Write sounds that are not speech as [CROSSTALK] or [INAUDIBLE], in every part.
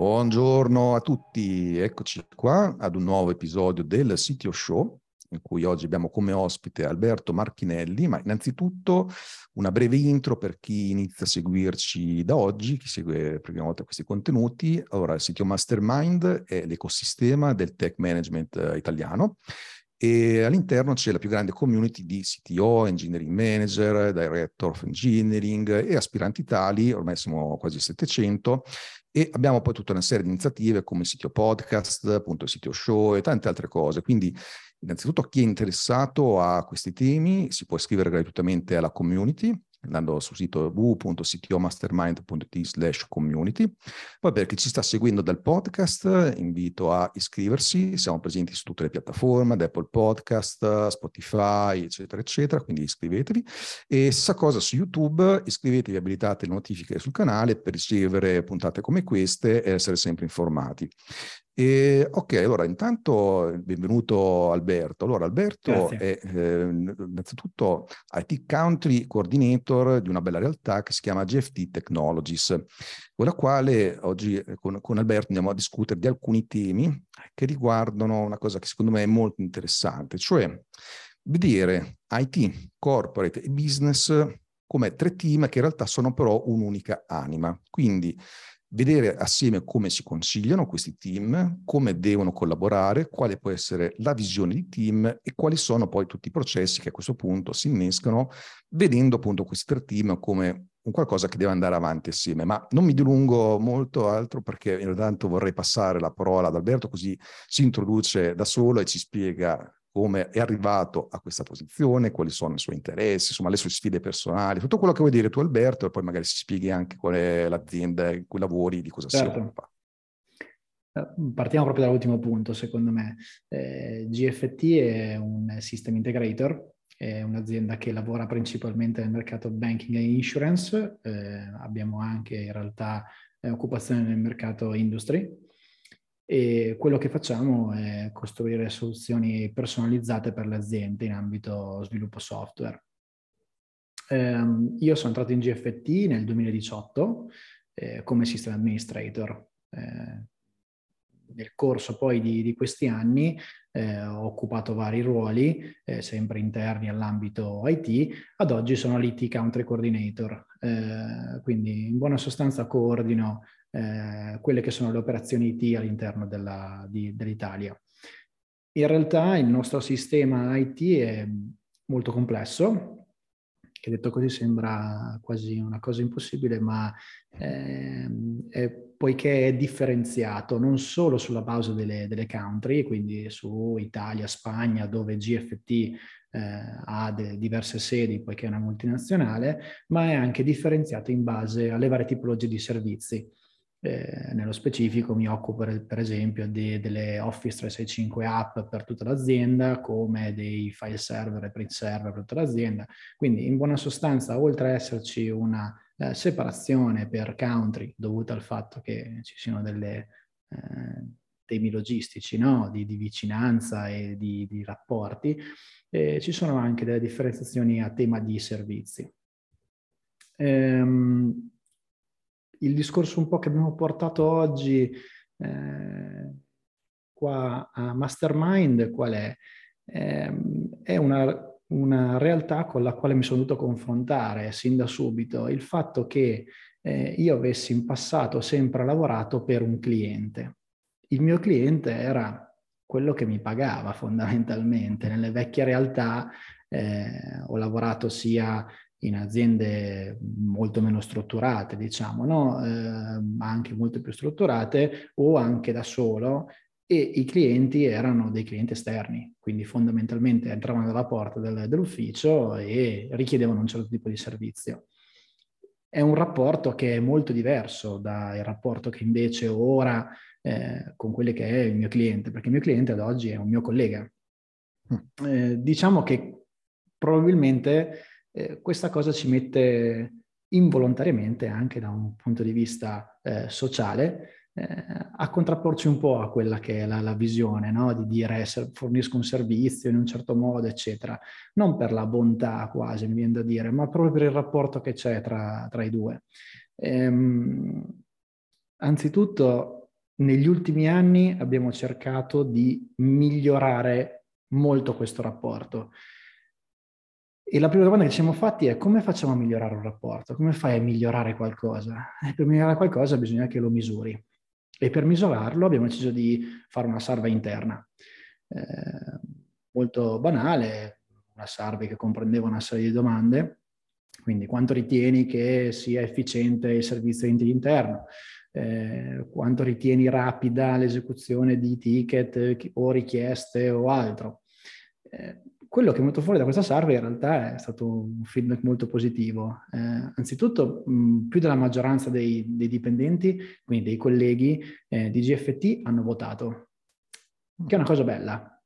Buongiorno a tutti, eccoci qua ad un nuovo episodio del CTO Show, in cui oggi abbiamo come ospite Alberto Marchinelli, ma innanzitutto una breve intro per chi inizia a seguirci da oggi, chi segue per prima volta questi contenuti. Allora, il CTO Mastermind è l'ecosistema del tech management eh, italiano e all'interno c'è la più grande community di CTO, engineering manager, director of engineering e aspiranti tali, ormai siamo quasi 700, e abbiamo poi tutta una serie di iniziative come il sito podcast, appunto il sito show e tante altre cose. Quindi innanzitutto chi è interessato a questi temi si può iscrivere gratuitamente alla community andando sul sito www.ctomastermind.it slash community. Poi per chi ci sta seguendo dal podcast, invito a iscriversi, siamo presenti su tutte le piattaforme, ad Apple Podcast, Spotify, eccetera, eccetera, quindi iscrivetevi. E stessa cosa su YouTube, iscrivetevi, abilitate le notifiche sul canale per ricevere puntate come queste e essere sempre informati. E, ok, allora intanto benvenuto Alberto. Allora Alberto Grazie. è eh, innanzitutto IT Country Coordinator di una bella realtà che si chiama GFT Technologies, con la quale oggi eh, con, con Alberto andiamo a discutere di alcuni temi che riguardano una cosa che secondo me è molto interessante, cioè vedere IT, corporate e business come tre team che in realtà sono però un'unica anima. Quindi vedere assieme come si consigliano questi team, come devono collaborare, quale può essere la visione di team e quali sono poi tutti i processi che a questo punto si innescano, vedendo appunto questi tre team come un qualcosa che deve andare avanti assieme. Ma non mi dilungo molto altro perché intanto vorrei passare la parola ad Alberto così si introduce da solo e ci spiega come è arrivato a questa posizione, quali sono i suoi interessi, insomma le sue sfide personali, tutto quello che vuoi dire tu Alberto e poi magari si spieghi anche qual è l'azienda in cui lavori, di cosa certo. si occupa. Eh, partiamo proprio dall'ultimo punto, secondo me. Eh, GFT è un system integrator, è un'azienda che lavora principalmente nel mercato banking e insurance, eh, abbiamo anche in realtà eh, occupazione nel mercato industry e quello che facciamo è costruire soluzioni personalizzate per le aziende in ambito sviluppo software. Eh, io sono entrato in GFT nel 2018 eh, come system administrator. Eh, nel corso poi di, di questi anni eh, ho occupato vari ruoli, eh, sempre interni all'ambito IT, ad oggi sono l'IT Country Coordinator, eh, quindi in buona sostanza coordino eh, quelle che sono le operazioni IT all'interno della, di, dell'Italia. In realtà il nostro sistema IT è molto complesso, che detto così sembra quasi una cosa impossibile, ma eh, è, poiché è differenziato non solo sulla base delle, delle, country, quindi su Italia, Spagna, dove GFT eh, ha de, diverse sedi, poiché è una multinazionale, ma è anche differenziato in base alle varie tipologie di servizi. Eh, nello specifico mi occupo per, esempio di, delle Office 365 app per tutta l'azienda, come dei file server e print server per tutta l'azienda. Quindi in buona sostanza, oltre ad esserci una eh, separazione per country dovuta al fatto che ci siano delle, eh, temi logistici, no? di, di, vicinanza e di, di rapporti, eh, ci sono anche delle differenziazioni a tema di servizi. Ehm, il discorso un po' che abbiamo portato oggi eh, qua a Mastermind qual è? Eh, è una, una, realtà con la quale mi sono dovuto confrontare sin da subito, il fatto che eh, io avessi in passato sempre lavorato per un cliente. Il mio cliente era quello che mi pagava fondamentalmente. Nelle vecchie realtà eh, ho lavorato sia in aziende molto meno strutturate, diciamo, no? eh, ma anche molto più strutturate o anche da solo e i clienti erano dei clienti esterni, quindi fondamentalmente entravano dalla porta del, dell'ufficio e richiedevano un certo tipo di servizio. È un rapporto che è molto diverso dal rapporto che invece ora eh, con quello che è il mio cliente, perché il mio cliente ad oggi è un mio collega. Mm. Eh, diciamo che probabilmente eh, questa cosa ci mette involontariamente anche da un punto di vista eh, sociale eh, a contrapporci un po' a quella che è la, la visione, no? di dire fornisco un servizio in un certo modo, eccetera. Non per la bontà quasi, mi viene da dire, ma proprio per il rapporto che c'è tra, tra i due. Ehm, anzitutto, negli ultimi anni abbiamo cercato di migliorare molto questo rapporto. E la prima domanda che ci siamo fatti è come facciamo a migliorare un rapporto? Come fai a migliorare qualcosa? E per migliorare qualcosa bisogna che lo misuri. E per misurarlo abbiamo deciso di fare una survey interna, eh, molto banale, una survey che comprendeva una serie di domande, quindi quanto ritieni che sia efficiente il servizio interno, eh, quanto ritieni rapida l'esecuzione di ticket o richieste o altro. Eh, quello che è venuto fuori da questa survey in realtà è stato un feedback molto positivo. Eh, anzitutto, mh, più della maggioranza dei, dei, dipendenti, quindi dei colleghi eh, di GFT, hanno votato, che è una cosa bella.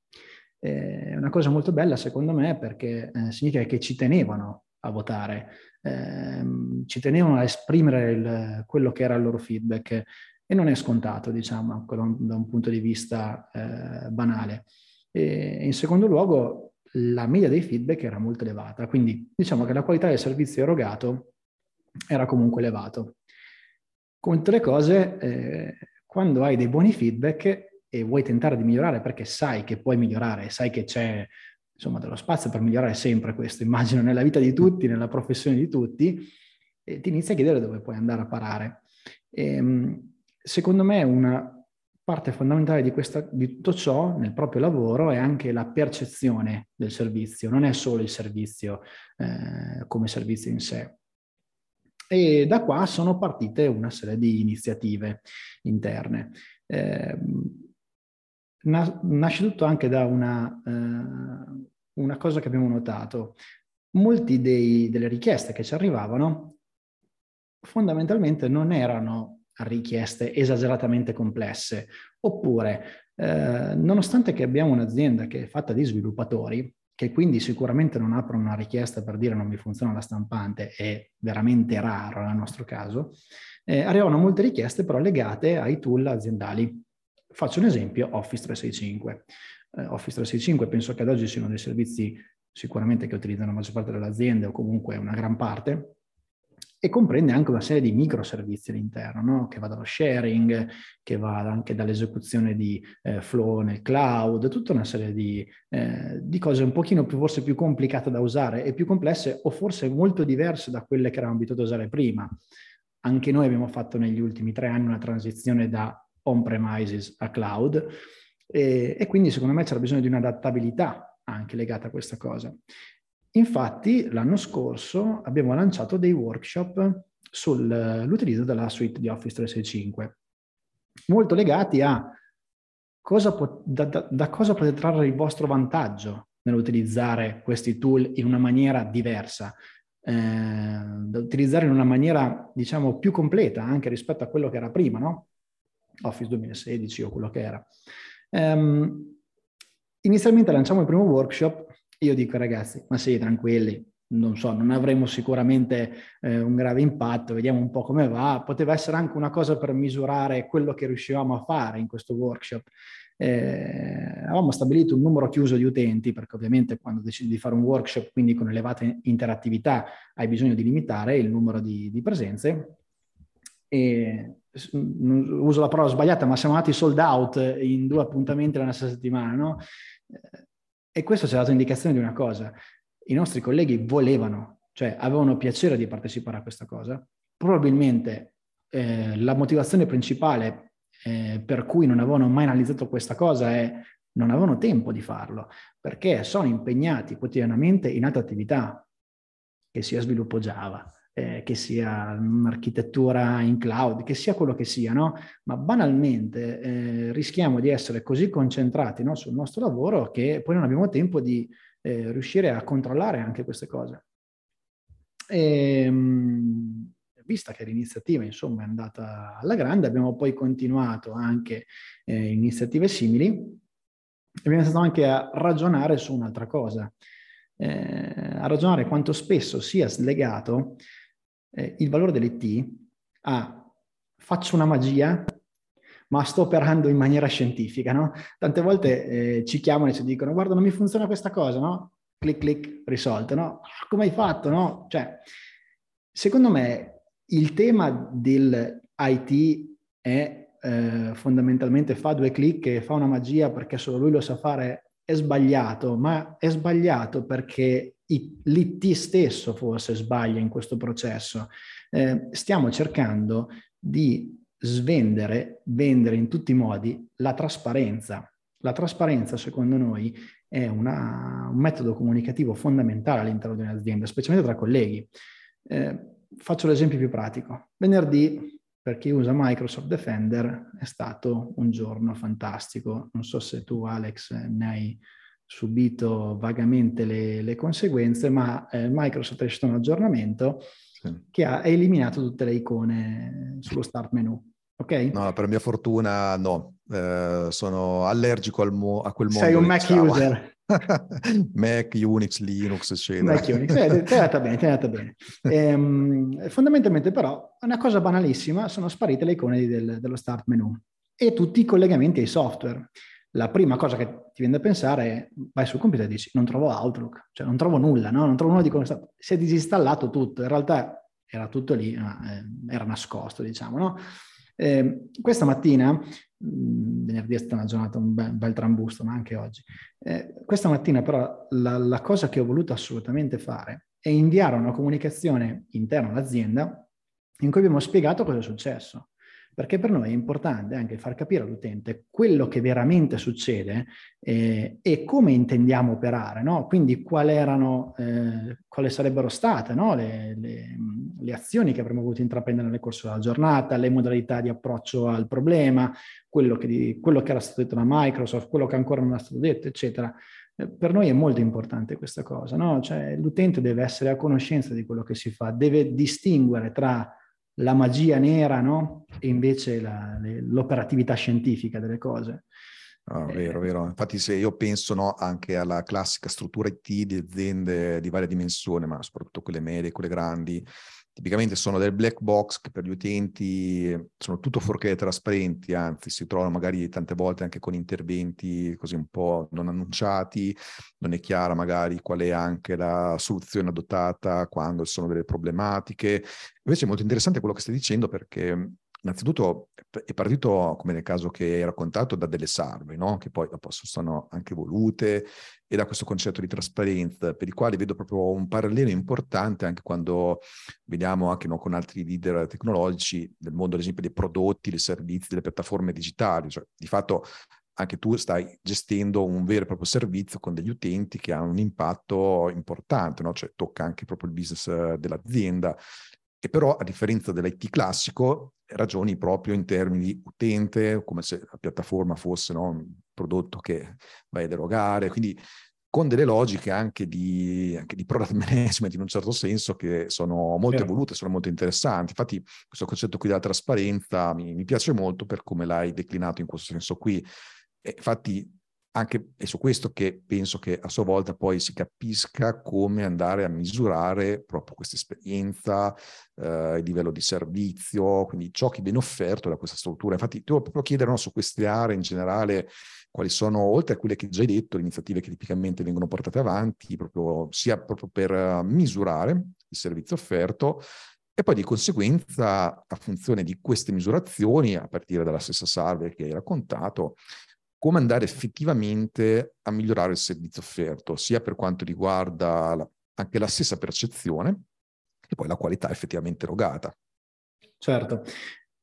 Eh, è una cosa molto bella secondo me perché eh, significa che ci tenevano a votare, ehm, ci tenevano a esprimere il, quello che era il loro feedback e non è scontato, diciamo, da un punto di vista eh, banale. E in secondo luogo, la media dei feedback era molto elevata, quindi diciamo che la qualità del servizio erogato era comunque elevato. Come tutte le cose, eh, quando hai dei buoni feedback e vuoi tentare di migliorare perché sai che puoi migliorare, sai che c'è insomma dello spazio per migliorare sempre questo, immagino nella vita di tutti, nella professione di tutti, e ti inizi a chiedere dove puoi andare a parare. E, ehm, secondo me una parte fondamentale di, questa, di, tutto ciò nel proprio lavoro è anche la percezione del servizio, non è solo il servizio eh, come servizio in sé. E da qua sono partite una serie di iniziative interne. Eh, nasce tutto anche da una, eh, una, cosa che abbiamo notato. Molti dei, delle richieste che ci arrivavano fondamentalmente non erano richieste esageratamente complesse. Oppure, eh, nonostante che abbiamo un'azienda che è fatta di sviluppatori, che quindi sicuramente non aprono una richiesta per dire non mi funziona la stampante, è veramente raro nel nostro caso, eh, arrivano molte richieste però legate ai tool aziendali. Faccio un esempio, Office 365. Eh, Office 365 penso che ad oggi siano dei servizi sicuramente che utilizzano la maggior parte delle aziende o comunque una gran parte, e comprende anche una serie di microservizi all'interno, no? che va dallo sharing, che va anche dall'esecuzione di eh, flow nel cloud, tutta una serie di, eh, di, cose un pochino più, forse più complicate da usare e più complesse o forse molto diverse da quelle che eravamo abituati a usare prima. Anche noi abbiamo fatto negli ultimi tre anni una transizione da on-premises a cloud e, e quindi secondo me c'era bisogno di un'adattabilità anche legata a questa cosa. Infatti l'anno scorso abbiamo lanciato dei workshop sull'utilizzo della suite di Office 365, molto legati a cosa po- da, da, da cosa potete trarre il vostro vantaggio nell'utilizzare questi tool in una maniera diversa, eh, da utilizzare in una maniera, diciamo, più completa anche rispetto a quello che era prima, no? Office 2016 o quello che era. Um, inizialmente lanciamo il primo workshop io dico ragazzi, ma sì, tranquilli, non so, non avremo sicuramente eh, un grave impatto, vediamo un po' come va. Poteva essere anche una cosa per misurare quello che riuscivamo a fare in questo workshop. Eh, avevamo stabilito un numero chiuso di utenti, perché ovviamente quando decidi di fare un workshop, quindi con elevata interattività, hai bisogno di limitare il numero di, di presenze. E uso la parola sbagliata, ma siamo andati sold out in due appuntamenti nella stessa settimana, no? E questo ci ha dato indicazione di una cosa. I nostri colleghi volevano, cioè avevano piacere di partecipare a questa cosa. Probabilmente eh, la motivazione principale eh, per cui non avevano mai analizzato questa cosa è non avevano tempo di farlo, perché sono impegnati quotidianamente in altre attività, che sia sviluppo Java, eh, che sia un'architettura in cloud, che sia quello che sia, no? Ma banalmente eh, rischiamo di essere così concentrati no, sul nostro lavoro che poi non abbiamo tempo di eh, riuscire a controllare anche queste cose. E, ehm, vista che l'iniziativa insomma è andata alla grande, abbiamo poi continuato anche eh, iniziative simili e abbiamo iniziato anche a ragionare su un'altra cosa, eh, a ragionare quanto spesso sia slegato eh, il valore dell'IT a faccio una magia ma sto operando in maniera scientifica, no? Tante volte eh, ci chiamano e ci dicono guarda non mi funziona questa cosa, no? Clic clic risolto, no? Come hai fatto, no? Cioè, secondo me il tema del IT è eh, fondamentalmente fa due clic e fa una magia perché solo lui lo sa fare, è sbagliato, ma è sbagliato perché l'IT stesso forse sbaglia in questo processo. Eh, stiamo cercando di svendere, vendere in tutti i modi la trasparenza. La trasparenza, secondo noi, è una, un metodo comunicativo fondamentale all'interno di un'azienda, specialmente tra colleghi. Eh, faccio l'esempio più pratico. Venerdì, per chi usa Microsoft Defender, è stato un giorno fantastico. Non so se tu, Alex, ne hai subito vagamente le, le conseguenze, ma eh, Microsoft è uscito un aggiornamento sì. che ha eliminato tutte le icone sullo start menu. Ok? No, per mia fortuna no, eh, sono allergico al mo- a quel mondo. Sei un Mac diciamo. user. [LAUGHS] Mac, Unix, Linux, eccetera. Mac, Unix, eh, è andata bene, è andata bene. Ehm, fondamentalmente però, una cosa banalissima, sono sparite le icone del, dello start menu e tutti i collegamenti ai software. La prima cosa che ti viene da pensare è, vai sul computer e dici, non trovo Outlook, cioè non trovo nulla, no? non trovo nulla di come sta... Si è disinstallato tutto, in realtà era tutto lì, eh, era nascosto, diciamo, no? Eh, questa mattina, mh, venerdì è stata una giornata, un bel, bel trambusto, ma anche oggi, eh, questa mattina però la, la cosa che ho voluto assolutamente fare è inviare una comunicazione interna all'azienda in cui abbiamo spiegato cosa è successo perché per noi è importante anche far capire all'utente quello che veramente succede eh, e come intendiamo operare, no? quindi quali, erano, eh, quali sarebbero state no? le, le, le, azioni che avremmo voluto intraprendere nel corso della giornata, le modalità di approccio al problema, quello che, di, quello che era stato detto da Microsoft, quello che ancora non è stato detto, eccetera. Eh, per noi è molto importante questa cosa, no? cioè, l'utente deve essere a conoscenza di quello che si fa, deve distinguere tra la magia nera, no? E invece la, le, l'operatività scientifica delle cose. Oh, vero, vero. Infatti se io penso no, anche alla classica struttura IT di aziende di varia dimensione, ma soprattutto quelle medie, quelle grandi, tipicamente sono del black box che per gli utenti sono tutto fuorché trasparenti, anzi si trovano magari tante volte anche con interventi così un po' non annunciati, non è chiara magari qual è anche la soluzione adottata quando ci sono delle problematiche. Invece è molto interessante quello che stai dicendo perché innanzitutto è partito, come nel caso che hai raccontato, da delle salve, no? che poi dopo sono anche evolute, e da questo concetto di trasparenza, per i quali vedo proprio un parallelo importante anche quando vediamo anche no, con altri leader tecnologici del mondo, ad esempio, dei prodotti, dei servizi, delle piattaforme digitali. Cioè, di fatto anche tu stai gestendo un vero e proprio servizio con degli utenti che hanno un impatto importante, no? cioè tocca anche proprio il business dell'azienda che però a differenza dell'IT classico ragioni proprio in termini di utente, come se la piattaforma fosse no, un prodotto che vai ad erogare, quindi con delle logiche anche di, anche di, product [LAUGHS] management in un certo senso che sono molto Vero. evolute, sono molto interessanti. Infatti questo concetto qui della trasparenza mi, mi piace molto per come l'hai declinato in questo senso qui. E infatti anche è su questo che penso che a sua volta poi si capisca come andare a misurare proprio questa esperienza, eh, il livello di servizio, quindi ciò che viene offerto da questa struttura. Infatti ti volevo proprio chiedere no, su queste aree in generale quali sono, oltre a quelle che già hai detto, le iniziative che tipicamente vengono portate avanti, proprio, sia proprio per misurare il servizio offerto, e poi di conseguenza, a funzione di queste misurazioni, a partire dalla stessa salve che hai raccontato, come andare effettivamente a migliorare il servizio offerto, sia per quanto riguarda la, anche la stessa percezione e poi la qualità effettivamente erogata. Certo,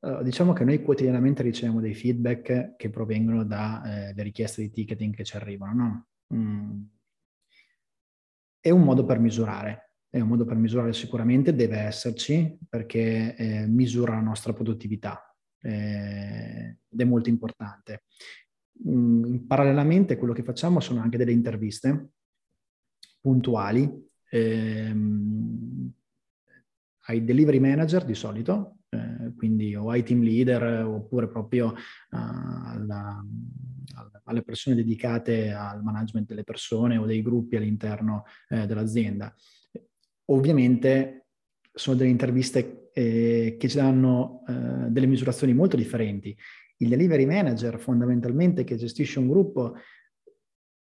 uh, diciamo che noi quotidianamente riceviamo dei feedback che provengono dalle eh, richieste di ticketing che ci arrivano, no? Mm. È un modo per misurare, è un modo per misurare sicuramente, deve esserci perché eh, misura la nostra produttività eh, ed è molto importante mh, parallelamente quello che facciamo sono anche delle interviste puntuali ehm, ai delivery manager di solito, eh, quindi o ai team leader oppure proprio uh, alla, alle persone dedicate al management delle persone o dei gruppi all'interno eh, dell'azienda. Ovviamente sono delle interviste eh, che ci danno eh, delle misurazioni molto differenti. Il delivery manager fondamentalmente che gestisce un gruppo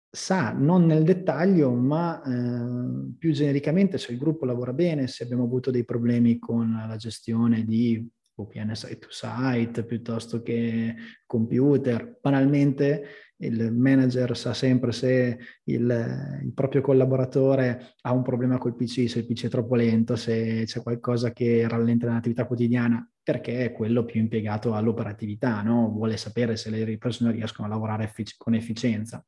sa, non nel dettaglio, ma eh, più genericamente se il gruppo lavora bene, se abbiamo avuto dei problemi con la gestione di VPN site to site piuttosto che computer. Banalmente il manager sa sempre se il, il, proprio collaboratore ha un problema col PC, se il PC è troppo lento, se c'è qualcosa che rallenta l'attività quotidiana, perché è quello più impiegato all'operatività, no? vuole sapere se le persone riescono a lavorare effic- con efficienza.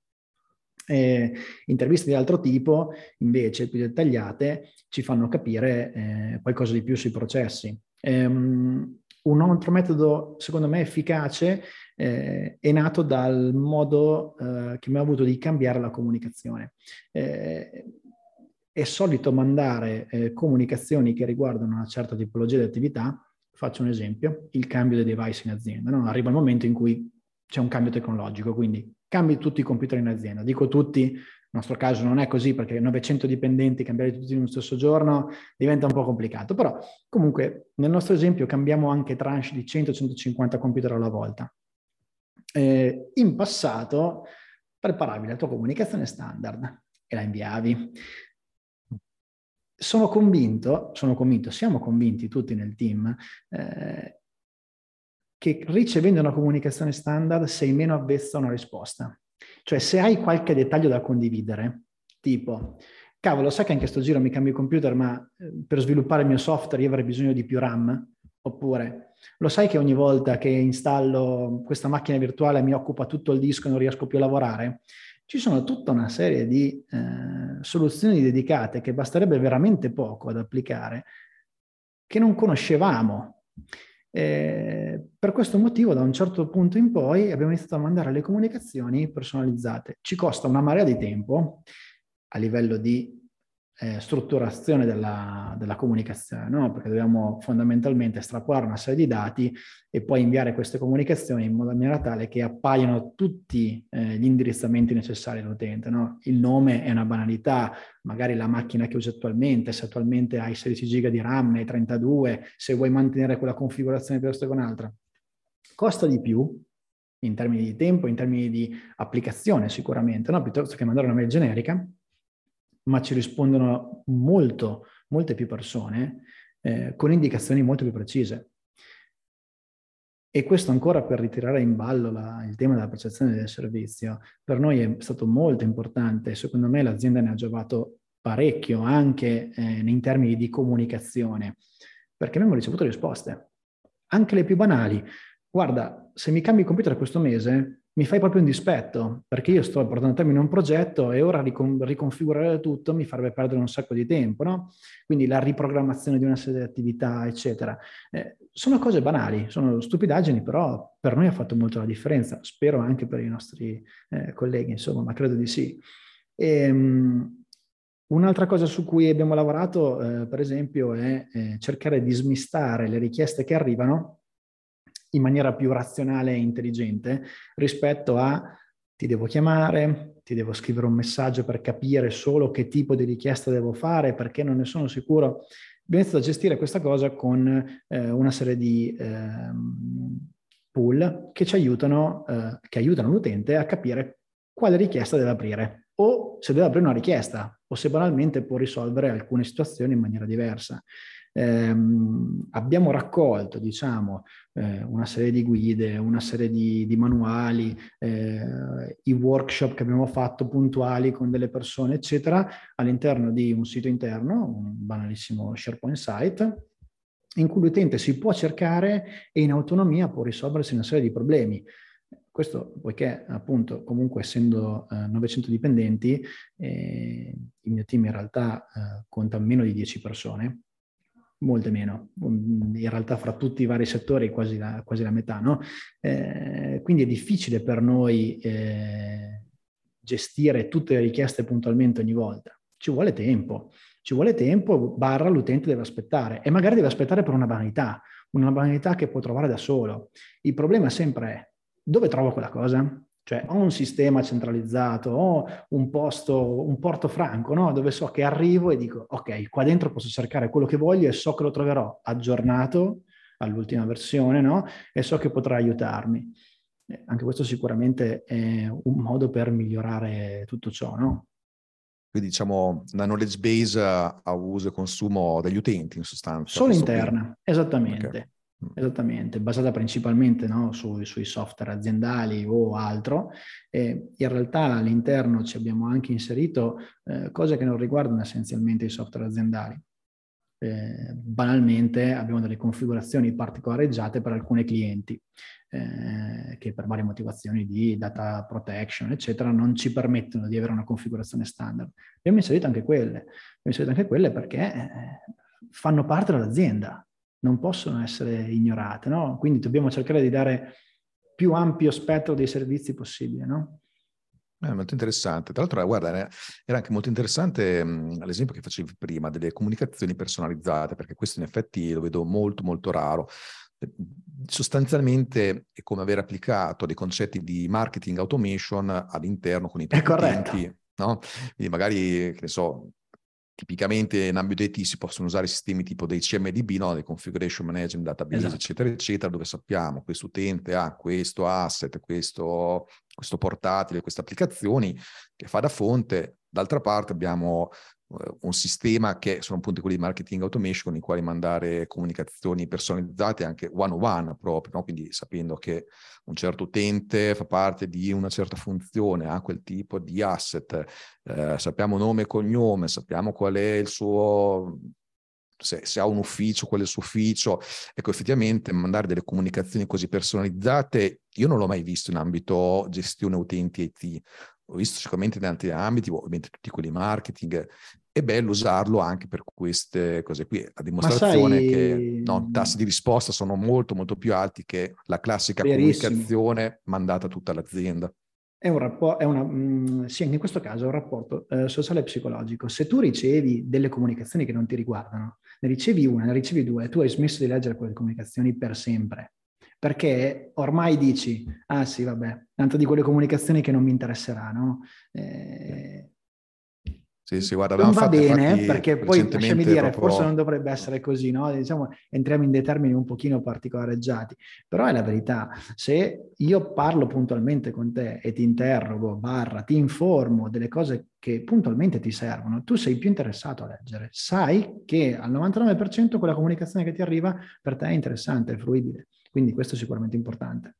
Eh, interviste di altro tipo, invece, più dettagliate, ci fanno capire eh, qualcosa di più sui processi. Um, un altro metodo, secondo me, efficace eh, è nato dal modo eh, che mi ha avuto di cambiare la comunicazione. Eh, è solito mandare eh, comunicazioni che riguardano una certa tipologia di attività. Faccio un esempio, il cambio dei device in azienda. No? Arriva il momento in cui c'è un cambio tecnologico, quindi cambi tutti i computer in azienda. Dico tutti, nel nostro caso non è così perché 900 dipendenti cambiare tutti in uno stesso giorno diventa un po' complicato, però comunque nel nostro esempio cambiamo anche tranche di 100-150 computer alla volta. Eh, in passato preparavi la tua comunicazione standard e la inviavi. Sono convinto, sono convinto, siamo convinti tutti nel team eh, che ricevendo una comunicazione standard sei meno avvezzo a una risposta. Cioè se hai qualche dettaglio da condividere, tipo, cavolo, sai che anche sto giro mi cambio il computer, ma eh, per sviluppare il mio software io avrei bisogno di più RAM? Oppure, lo sai che ogni volta che installo questa macchina virtuale mi occupa tutto il disco e non riesco più a lavorare? Ci sono tutta una serie di eh, soluzioni dedicate che basterebbe veramente poco ad applicare che non conoscevamo. Eh, per questo motivo, da un certo punto in poi, abbiamo iniziato a mandare le comunicazioni personalizzate. Ci costa una marea di tempo a livello di eh, strutturazione della, della comunicazione, no? perché dobbiamo fondamentalmente estrapolare una serie di dati e poi inviare queste comunicazioni in maniera tale che appaiano tutti eh, gli indirizzamenti necessari all'utente. No? Il nome è una banalità, magari la macchina che usi attualmente, se attualmente hai 16 giga di RAM, ne hai 32, se vuoi mantenere quella configurazione piuttosto che un'altra. Costa di più, in termini di tempo, in termini di applicazione sicuramente, no? piuttosto che mandare una mail generica, ma ci rispondono molto, molte più persone eh, con indicazioni molto più precise. E questo ancora per ritirare in ballo la, il tema della percezione del servizio, per noi è stato molto importante, secondo me l'azienda ne ha giovato parecchio anche eh, in termini di comunicazione, perché abbiamo ricevuto risposte, anche le più banali. Guarda, se mi cambi il computer questo mese, mi fai proprio un dispetto, perché io sto portando a termine un progetto e ora ricon- riconfigurare tutto mi farebbe perdere un sacco di tempo, no? Quindi la riprogrammazione di una serie di attività, eccetera. Eh, sono cose banali, sono stupidaggini, però per noi ha fatto molto la differenza, spero anche per i nostri eh, colleghi, insomma, ma credo di sì. E, um, Un'altra cosa su cui abbiamo lavorato, eh, per esempio, è eh, cercare di smistare le richieste che arrivano in maniera più razionale e intelligente rispetto a ti devo chiamare, ti devo scrivere un messaggio per capire solo che tipo di richiesta devo fare, perché non ne sono sicuro. Abbiamo iniziato a gestire questa cosa con eh, una serie di eh, pool che ci aiutano, eh, che aiutano l'utente a capire quale richiesta deve aprire o se deve aprire una richiesta o se banalmente può risolvere alcune situazioni in maniera diversa. Eh, abbiamo raccolto, diciamo, eh, una serie di guide, una serie di, di manuali, eh, i workshop che abbiamo fatto puntuali con delle persone, eccetera, all'interno di un sito interno, un banalissimo SharePoint site, in cui l'utente si può cercare e in autonomia può risolversi una serie di problemi. Questo poiché appunto comunque essendo eh, 900 dipendenti, eh, il mio team in realtà eh, conta meno di 10 persone, molte meno, mm, in realtà fra tutti i vari settori quasi la, quasi la metà, no? Eh, quindi è difficile per noi eh, gestire tutte le richieste puntualmente ogni volta, ci vuole tempo. Ci vuole tempo, barra l'utente deve aspettare e magari deve aspettare per una banalità, una banalità che può trovare da solo. Il problema sempre è dove trovo quella cosa? Cioè ho un sistema centralizzato, ho un posto, un porto franco, no? dove so che arrivo e dico, ok, qua dentro posso cercare quello che voglio e so che lo troverò aggiornato all'ultima versione, no? E so che potrà aiutarmi. Eh, anche questo sicuramente è un modo per migliorare tutto ciò, no? Quindi diciamo una knowledge base a uso e consumo degli utenti in sostanza. Solo interna, qui. esattamente. Okay. Esattamente, basata principalmente no, su, sui software aziendali o altro. E in realtà all'interno ci abbiamo anche inserito eh, cose che non riguardano essenzialmente i software aziendali. Eh, banalmente abbiamo delle configurazioni particolareggiate per alcuni clienti eh, che per varie motivazioni di data protection, eccetera, non ci permettono di avere una configurazione standard. Abbiamo inserito anche quelle, abbiamo inserito anche quelle perché eh, fanno parte dell'azienda, non possono essere ignorate, no? Quindi dobbiamo cercare di dare più ampio spettro dei servizi possibile, no? È eh, molto interessante. Tra l'altro, guarda, era anche molto interessante mh, l'esempio che facevi prima delle comunicazioni personalizzate, perché questo in effetti lo vedo molto, molto raro. Sostanzialmente è come aver applicato dei concetti di marketing automation all'interno con i tuoi clienti, no? Quindi magari, che ne so, tipicamente in ambito IT si possono usare sistemi tipo dei CMDB, no? dei Configuration Management Database, esatto. eccetera, eccetera, dove sappiamo questo utente ha questo asset, questo, questo portatile, queste applicazioni che fa da fonte. D'altra parte abbiamo un sistema che sono appunto quelli di marketing automation con i quali mandare comunicazioni personalizzate anche one on one proprio, no? quindi sapendo che un certo utente fa parte di una certa funzione, ha quel tipo di asset, eh, sappiamo nome e cognome, sappiamo qual è il suo se, se, ha un ufficio, qual è il suo ufficio. Ecco, effettivamente mandare delle comunicazioni così personalizzate, io non l'ho mai visto in ambito gestione utenti IT. Ho visto sicuramente in altri ambiti, ovviamente tutti quelli marketing, è bello usarlo anche per queste cose qui. La dimostrazione sai... che no, i tassi di risposta sono molto molto più alti che la classica Verissimo. comunicazione mandata a tutta l'azienda. È un rapporto, è una, mh, sì, in questo caso è un rapporto eh, sociale e psicologico. Se tu ricevi delle comunicazioni che non ti riguardano, ne ricevi una, ne ricevi due, tu hai smesso di leggere quelle comunicazioni per sempre. Perché ormai dici, ah sì, vabbè, tanto di quelle comunicazioni che non mi interesseranno. Eh, sì, sì, guarda, non va bene perché poi lasciami dire, proprio... forse non dovrebbe essere così, no? Diciamo, entriamo in dei termini un pochino particolareggiati, però è la verità. Se io parlo puntualmente con te e ti interrogo, barra, ti informo delle cose che puntualmente ti servono, tu sei più interessato a leggere. Sai che al 99% quella comunicazione che ti arriva per te è interessante, è fruibile. Quindi questo è sicuramente importante.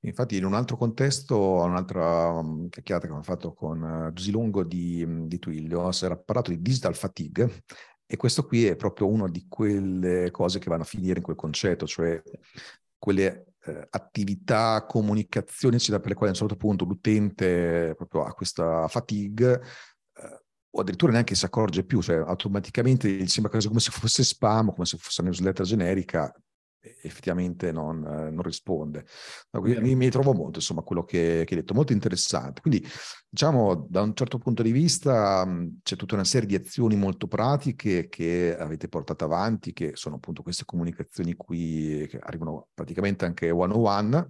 Infatti in un altro contesto, un'altra um, chiacchierata che abbiamo fatto con uh, Giusilongo di, mm, di Twilio, si era parlato di digital fatigue e questo qui è proprio una di quelle cose che vanno a finire in quel concetto, cioè quelle eh, attività, comunicazioni, eccetera, per le quali a un certo punto l'utente proprio ha questa fatigue eh, o addirittura neanche si accorge più, cioè automaticamente gli sembra quasi come se fosse spam, come se fosse una newsletter generica, effettivamente non, eh, non risponde. Quindi mi trovo molto, insomma, quello che, che, hai detto, molto interessante. Quindi, diciamo, da un certo punto di vista c'è tutta una serie di azioni molto pratiche che avete portato avanti, che sono appunto queste comunicazioni qui che arrivano praticamente anche one on one,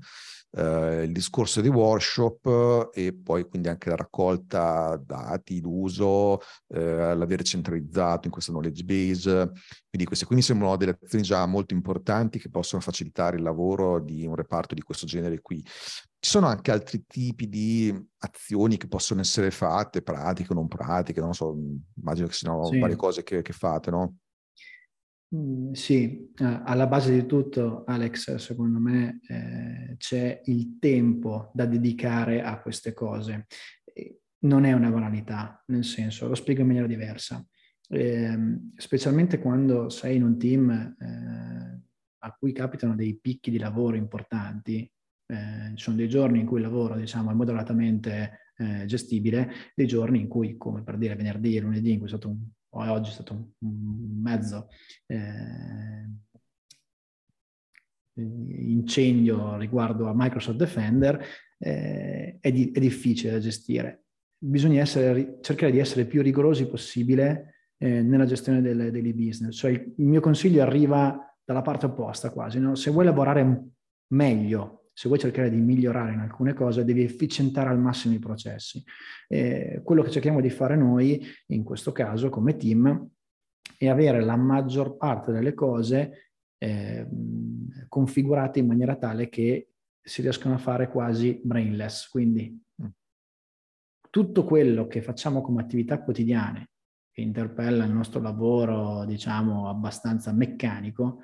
eh, il discorso di workshop e poi quindi anche la raccolta dati, l'uso, eh, l'avere centralizzato in questa knowledge base. Quindi queste qui mi sembrano delle azioni già molto importanti che possono facilitare il lavoro di un reparto di questo genere qui. Ci sono anche altri tipi di azioni che possono essere fatte, pratiche o non pratiche, non so, immagino che siano sì. varie cose che, che fate, no? Mm, sì, eh, alla base di tutto, Alex, secondo me eh, c'è il tempo da dedicare a queste cose. Non è una banalità, nel senso, lo spiego in maniera diversa. Eh, specialmente quando sei in un team eh, a cui capitano dei picchi di lavoro importanti, eh, ci sono dei giorni in cui il lavoro diciamo, è moderatamente eh, gestibile, dei giorni in cui, come per dire venerdì e lunedì, in cui è stato un o oggi è stato un mezzo eh, incendio riguardo a Microsoft Defender, eh, è, di, è, difficile da gestire. Bisogna essere, cercare di essere più rigorosi possibile eh, nella gestione del daily business. Cioè il, il, mio consiglio arriva dalla parte opposta quasi. No? Se vuoi lavorare meglio, se vuoi cercare di migliorare in alcune cose, devi efficientare al massimo i processi. Eh, quello che cerchiamo di fare noi, in questo caso come team, è avere la maggior parte delle cose eh, configurate in maniera tale che si riescano a fare quasi brainless. Quindi mm. tutto quello che facciamo come attività quotidiane, che interpella il nostro lavoro, diciamo, abbastanza meccanico,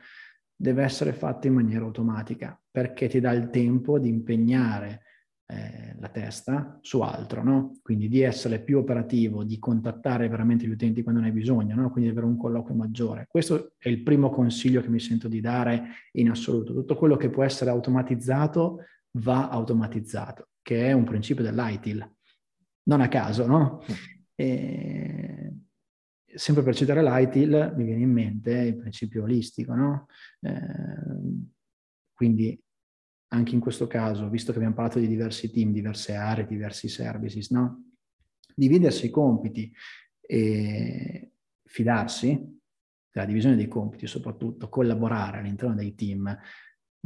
deve essere fatto in maniera automatica, perché ti dà il tempo di impegnare eh, la testa su altro, no? Quindi di essere più operativo, di contattare veramente gli utenti quando ne hai bisogno, no? Quindi di avere un colloquio maggiore. Questo è il primo consiglio che mi sento di dare in assoluto. Tutto quello che può essere automatizzato va automatizzato, che è un principio dell'ITIL. Non a caso, no? E sempre per citare l'ITIL, mi viene in mente il principio olistico, no? Eh, quindi anche in questo caso, visto che abbiamo parlato di diversi team, diverse aree, diversi services, no? dividersi i compiti e fidarsi della divisione dei compiti, soprattutto collaborare all'interno dei team,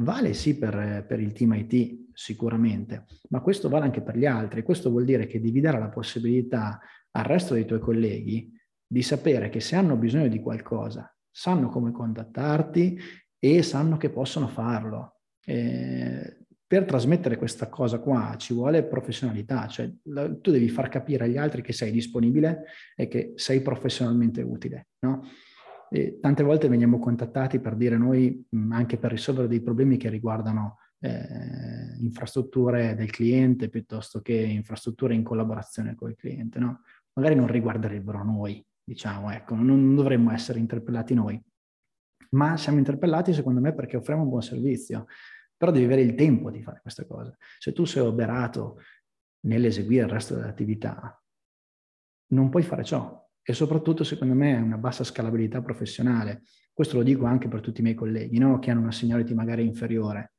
vale sì per, per, il team IT sicuramente, ma questo vale anche per gli altri. Questo vuol dire che devi dare la possibilità al resto dei tuoi colleghi di sapere che se hanno bisogno di qualcosa, sanno come contattarti e sanno che possono farlo eh, per trasmettere questa cosa qua ci vuole professionalità, cioè la, tu devi far capire agli altri che sei disponibile e che sei professionalmente utile, no? Tante volte veniamo contattati per dire noi, anche per risolvere dei problemi che riguardano eh, infrastrutture del cliente piuttosto che infrastrutture in collaborazione con il cliente, no? Magari non riguarderebbero noi, diciamo, ecco, non, dovremmo essere interpellati noi, ma siamo interpellati secondo me perché offriamo un buon servizio però devi avere il tempo di fare queste cose. Se tu sei oberato nell'eseguire il resto dell'attività, non puoi fare ciò. E soprattutto, secondo me, è una bassa scalabilità professionale. Questo lo dico anche per tutti i miei colleghi, no? che hanno una seniority magari inferiore.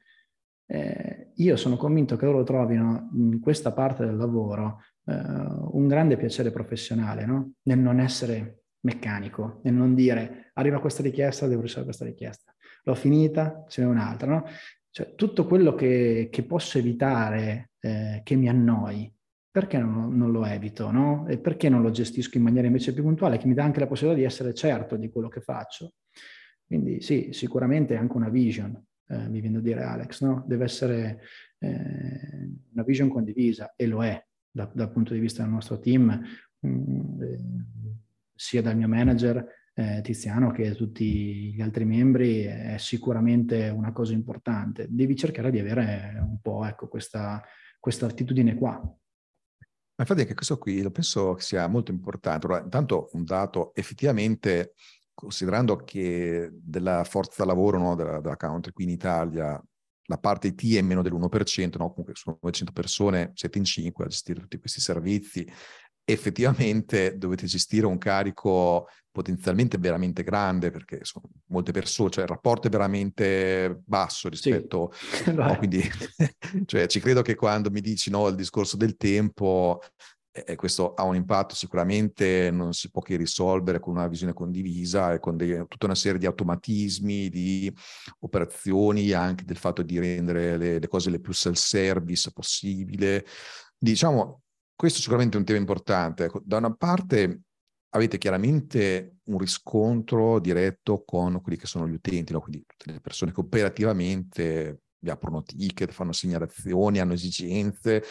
Eh, io sono convinto che loro trovino in questa parte del lavoro eh, un grande piacere professionale, no? nel non essere meccanico, nel non dire arriva questa richiesta, devo risolvere questa richiesta. L'ho finita, ce n'è un'altra. No? Cioè, tutto quello che, che posso evitare eh, che mi annoi, perché non, non lo evito, no? E perché non lo gestisco in maniera invece più puntuale, che mi dà anche la possibilità di essere certo di quello che faccio. Quindi sì, sicuramente anche una vision, eh, mi viene a dire Alex, no? Deve essere eh, una vision condivisa, e lo è da, dal punto di vista del nostro team, mm, eh, sia dal mio manager eh, Tiziano che tutti gli altri membri è sicuramente una cosa importante. Devi cercare di avere un po' ecco, questa, questa attitudine qua. Infatti anche questo qui lo penso che sia molto importante. Allora, intanto un dato effettivamente, considerando che della forza lavoro no, della, della country qui in Italia la parte IT è meno dell'1%, no? comunque sono 900 persone, siete in 5 a gestire tutti questi servizi, effettivamente dovete gestire un carico potenzialmente veramente grande perché sono molte persone, cioè il rapporto è veramente basso rispetto, [LAUGHS] sì. no, quindi [LAUGHS] cioè, ci credo che quando mi dici no, il discorso del tempo, eh, questo ha un impatto sicuramente, non si può che risolvere con una visione condivisa e con dei, tutta una serie di automatismi, di operazioni, anche del fatto di rendere le, le cose le più self-service possibile. Diciamo, questo è sicuramente un tema importante. Ecco, da una parte avete chiaramente un riscontro diretto con quelli che sono gli utenti, no? quindi tutte le persone che operativamente vi aprono ticket, fanno segnalazioni, hanno esigenze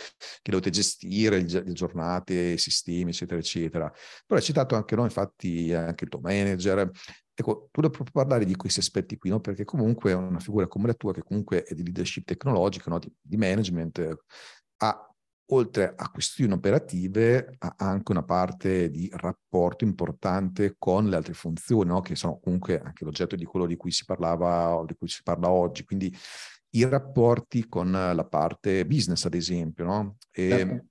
che dovete gestire, le giornate, i sistemi, eccetera, eccetera. Però hai citato anche, no, infatti, anche il tuo manager. Ecco, tu devi proprio parlare di questi aspetti qui, no? perché comunque una figura come la tua, che comunque è di leadership tecnologico, no? di, di management, ha oltre a questioni operative, ha anche una parte di rapporto importante con le altre funzioni, no? che sono comunque anche l'oggetto di quello di cui si parlava, di cui si parla oggi. Quindi i rapporti con la parte business, ad esempio, no? E certo.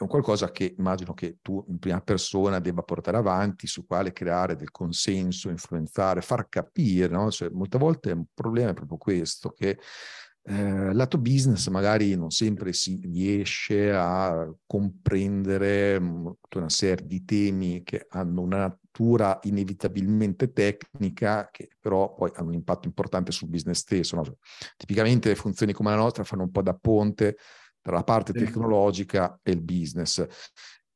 È un qualcosa che immagino che tu in prima persona debba portare avanti, su quale creare del consenso, influenzare, far capire, no? Cioè, molte volte un problema è proprio questo, che eh, lato business magari non sempre si riesce a comprendere mm, tutta una serie di temi che hanno una natura inevitabilmente tecnica, che però poi hanno un impatto importante sul business stesso. No? Cioè, tipicamente funzioni come la nostra fanno un po' da ponte tra la parte tecnologica e il business.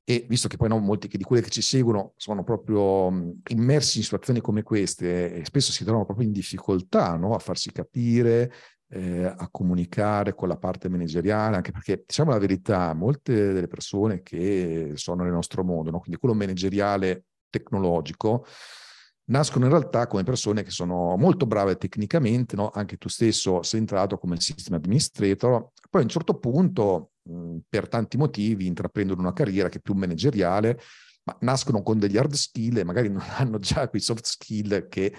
E visto che poi no, molti di quelli che ci seguono sono proprio immersi in situazioni come queste e spesso si trovano proprio in difficoltà no? a farsi capire, eh, a comunicare con la parte manageriale, anche perché diciamo la verità, molte delle persone che sono nel nostro mondo, no? quindi quello manageriale tecnologico, nascono in realtà come persone che sono molto brave tecnicamente, no? anche tu stesso sei entrato come system administrator, poi a un certo punto, mh, per tanti motivi, intraprendono una carriera che è più manageriale, ma nascono con degli hard skill e magari non [LAUGHS] hanno già quei soft skill che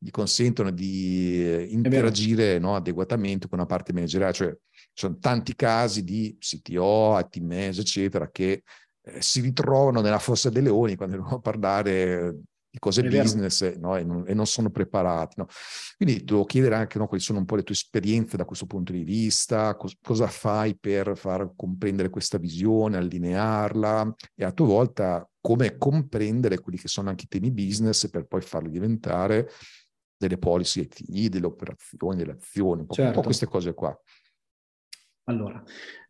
gli consentono di interagire no, adeguatamente con una parte manageriale, cioè ci sono tanti casi di CTO, IT manager, eccetera, che eh, si ritrovano nella fossa dei leoni quando devono [LAUGHS] parlare di cose è business no, e, non, e, non, sono preparati. No. Quindi devo chiedere anche no, quali sono un po' le tue esperienze da questo punto di vista, cos- cosa fai per far comprendere questa visione, allinearla e a tua volta come comprendere quelli che sono anche i temi business per poi farli diventare delle policy IT, delle operazioni, delle azioni, un po', certo. un po queste cose qua. Allora,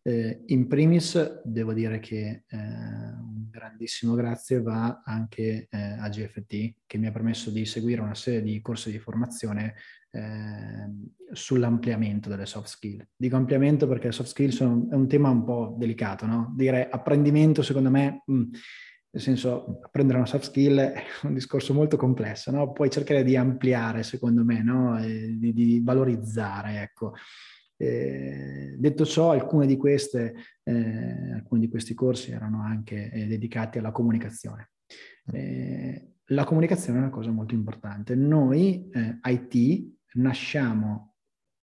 eh, in primis devo dire che eh, un grandissimo grazie va anche eh, a GFT che mi ha permesso di seguire una serie di corsi di formazione eh, sull'ampliamento delle soft skill. Dico ampliamento perché le soft skill sono, è un tema un po' delicato, no? Dire apprendimento secondo me... Mh, mm, nel senso, apprendere una soft skill è [LAUGHS] un discorso molto complesso, no? Puoi cercare di ampliare, secondo me, no? di, di, valorizzare, ecco. Eh, detto ciò, alcune di, queste, eh, alcuni di questi corsi erano anche eh, dedicati alla comunicazione. Eh, la comunicazione è una cosa molto importante. Noi, eh, IT, nasciamo,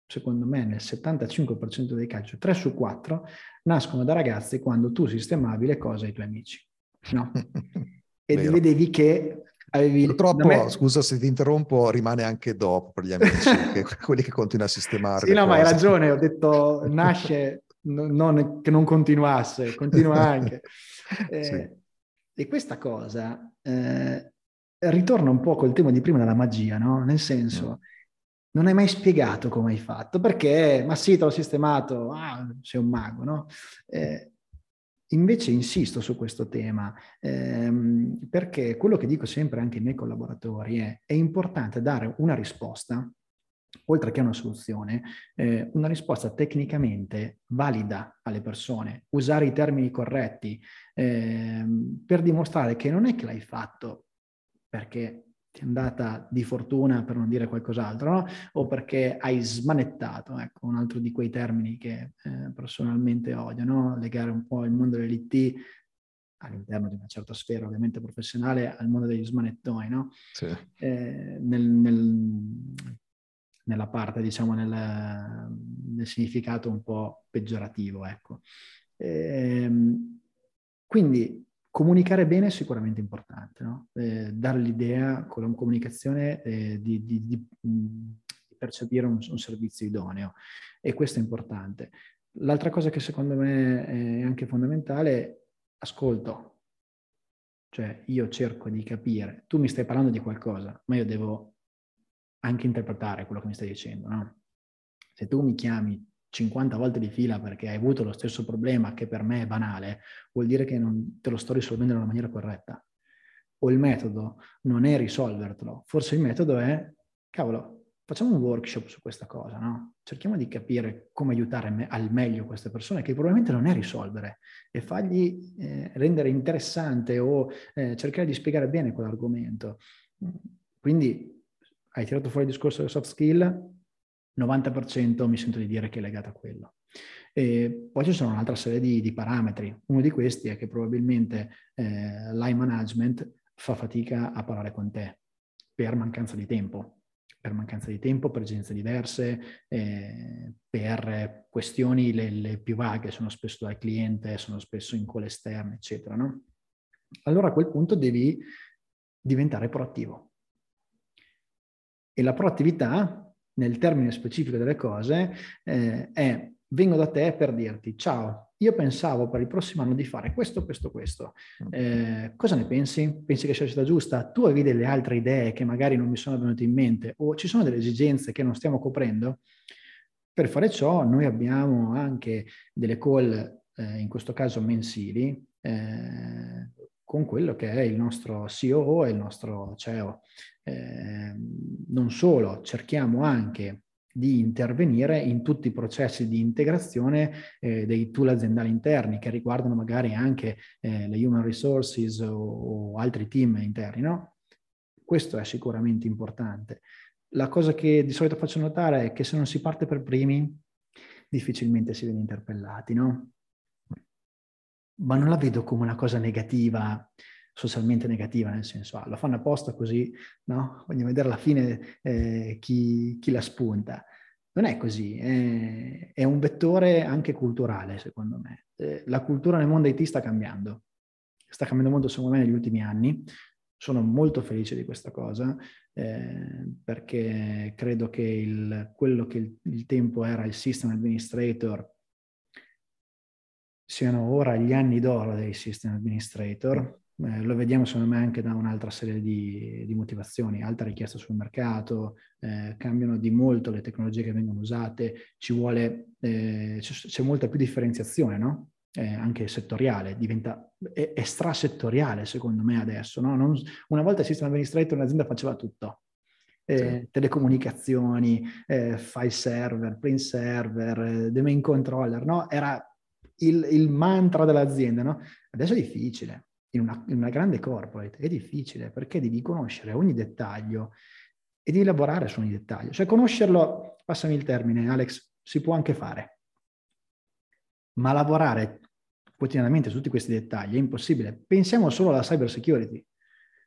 secondo me, nel 75% dei casi, 3 cioè su 4, nascono da ragazzi quando tu sistemavi le cose ai tuoi amici no? [LAUGHS] E Vero. vedevi che avevi... Purtroppo, me... scusa se ti interrompo, rimane anche dopo per gli amici, [LAUGHS] che, quelli che continuano a sistemare. Sì, no, cose. ma hai ragione, ho detto nasce non, che non continuasse, continua [LAUGHS] anche. Eh, sì. E questa cosa eh, ritorna un po' col tema di prima della magia, no? Nel senso, mm. non hai mai spiegato come hai fatto, perché, ma sì, te l'ho sistemato, ah, sei un mago, no? Eh, Invece insisto su questo tema ehm, perché quello che dico sempre anche ai miei collaboratori è è importante dare una risposta, oltre che una soluzione, eh, una risposta tecnicamente valida alle persone, usare i termini corretti ehm, per dimostrare che non è che l'hai fatto perché ti è andata di fortuna per non dire qualcos'altro, no? o perché hai smanettato, ecco, un altro di quei termini che eh, personalmente odio, no? legare un po' il mondo dell'IT all'interno di una certa sfera ovviamente professionale al mondo degli smanettoni, no? Sì. Eh, nel, nel, nella parte, diciamo, nel, nel, significato un po' peggiorativo, ecco. Eh, quindi Comunicare bene è sicuramente importante, no? eh, dare l'idea con la comunicazione eh, di, di, di, percepire un, un, servizio idoneo e questo è importante. L'altra cosa che secondo me è anche fondamentale è ascolto, cioè io cerco di capire, tu mi stai parlando di qualcosa, ma io devo anche interpretare quello che mi stai dicendo, no? Se tu mi chiami 50 volte di fila perché hai avuto lo stesso problema che per me è banale, vuol dire che non te lo sto risolvendo nella maniera corretta. O il metodo non è risolvertelo, forse il metodo è, cavolo, facciamo un workshop su questa cosa, no? Cerchiamo di capire come aiutare me- al meglio queste persone, che probabilmente non è risolvere, e fargli eh, rendere interessante o eh, cercare di spiegare bene quell'argomento. Quindi hai tirato fuori il discorso delle soft skill, 90% mi sento di dire che è legato a quello. E poi ci sono un'altra serie di, di, parametri. Uno di questi è che probabilmente eh, l'high management fa fatica a parlare con te per mancanza di tempo, per mancanza di tempo, per esigenze diverse, eh, per questioni le, le, più vaghe, sono spesso dal cliente, sono spesso in call esterne, eccetera. No? Allora a quel punto devi diventare proattivo. E la proattività nel termine specifico delle cose, eh, è vengo da te per dirti ciao, io pensavo per il prossimo anno di fare questo, questo, questo. Eh, cosa ne pensi? Pensi che sia la scelta giusta? Tu avevi delle altre idee che magari non mi sono venute in mente o ci sono delle esigenze che non stiamo coprendo? Per fare ciò noi abbiamo anche delle call, eh, in questo caso mensili, eh, con quello che è il nostro COO e il nostro CEO. Eh, non solo, cerchiamo anche di intervenire in tutti i processi di integrazione eh, dei tool aziendali interni che riguardano magari anche eh, le human resources o, o, altri team interni. No? Questo è sicuramente importante. La cosa che di solito faccio notare è che se non si parte per primi, difficilmente si viene interpellati, no? Ma non la vedo come una cosa negativa socialmente negativa, nel senso, ah, lo fanno apposta così, no? Voglio vedere alla fine eh, chi, chi, la spunta. Non è così, è, è, un vettore anche culturale, secondo me. Eh, la cultura nel mondo IT sta cambiando, sta cambiando molto, secondo me, negli ultimi anni. Sono molto felice di questa cosa eh, perché credo che il, quello che il, il tempo era il system administrator siano ora gli anni d'oro dei system administrator eh, lo vediamo secondo me anche da un'altra serie di, di motivazioni, alta richiesta sul mercato, eh, cambiano di molto le tecnologie che vengono usate, ci vuole, eh, c'è, c'è, molta più differenziazione, no? Eh, anche settoriale, diventa è, è strasettoriale secondo me adesso. No? Non, una volta il sistema administrator un'azienda faceva tutto, eh, telecomunicazioni, eh, file server, print server, eh, domain controller, no? Era il, il mantra dell'azienda, no? Adesso è difficile in una, in una grande corporate è difficile perché devi conoscere ogni dettaglio e devi lavorare su ogni dettaglio. Cioè conoscerlo, passami il termine Alex, si può anche fare, ma lavorare quotidianamente su tutti questi dettagli è impossibile. Pensiamo solo alla cyber security.